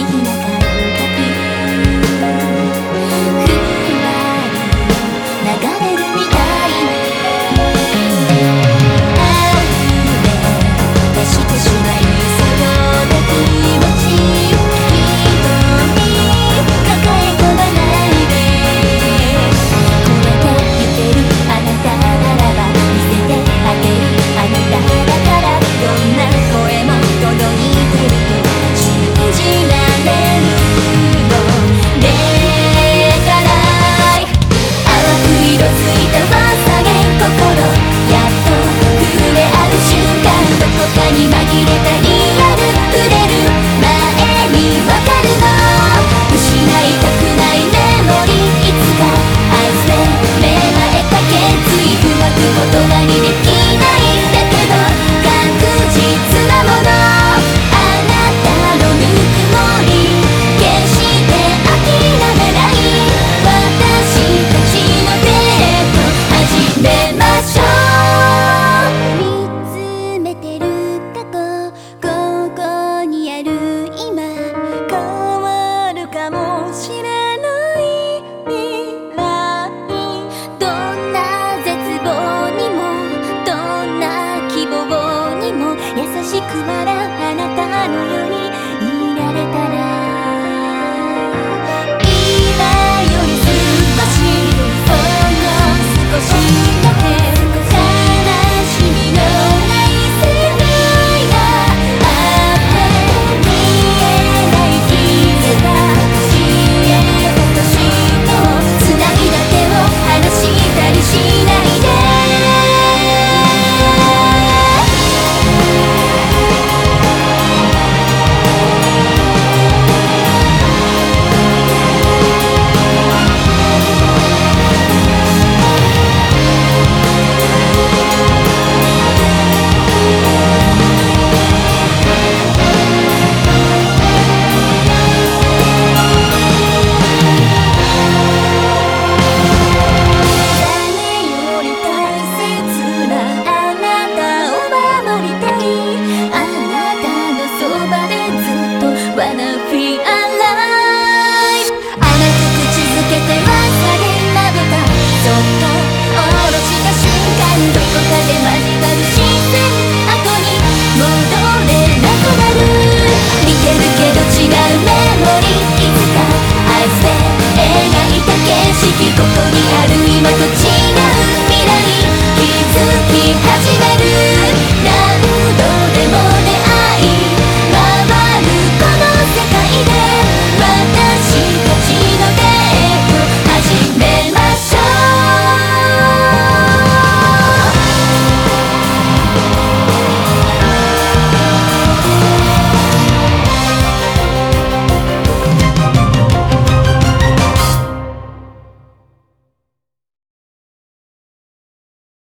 議な感くなら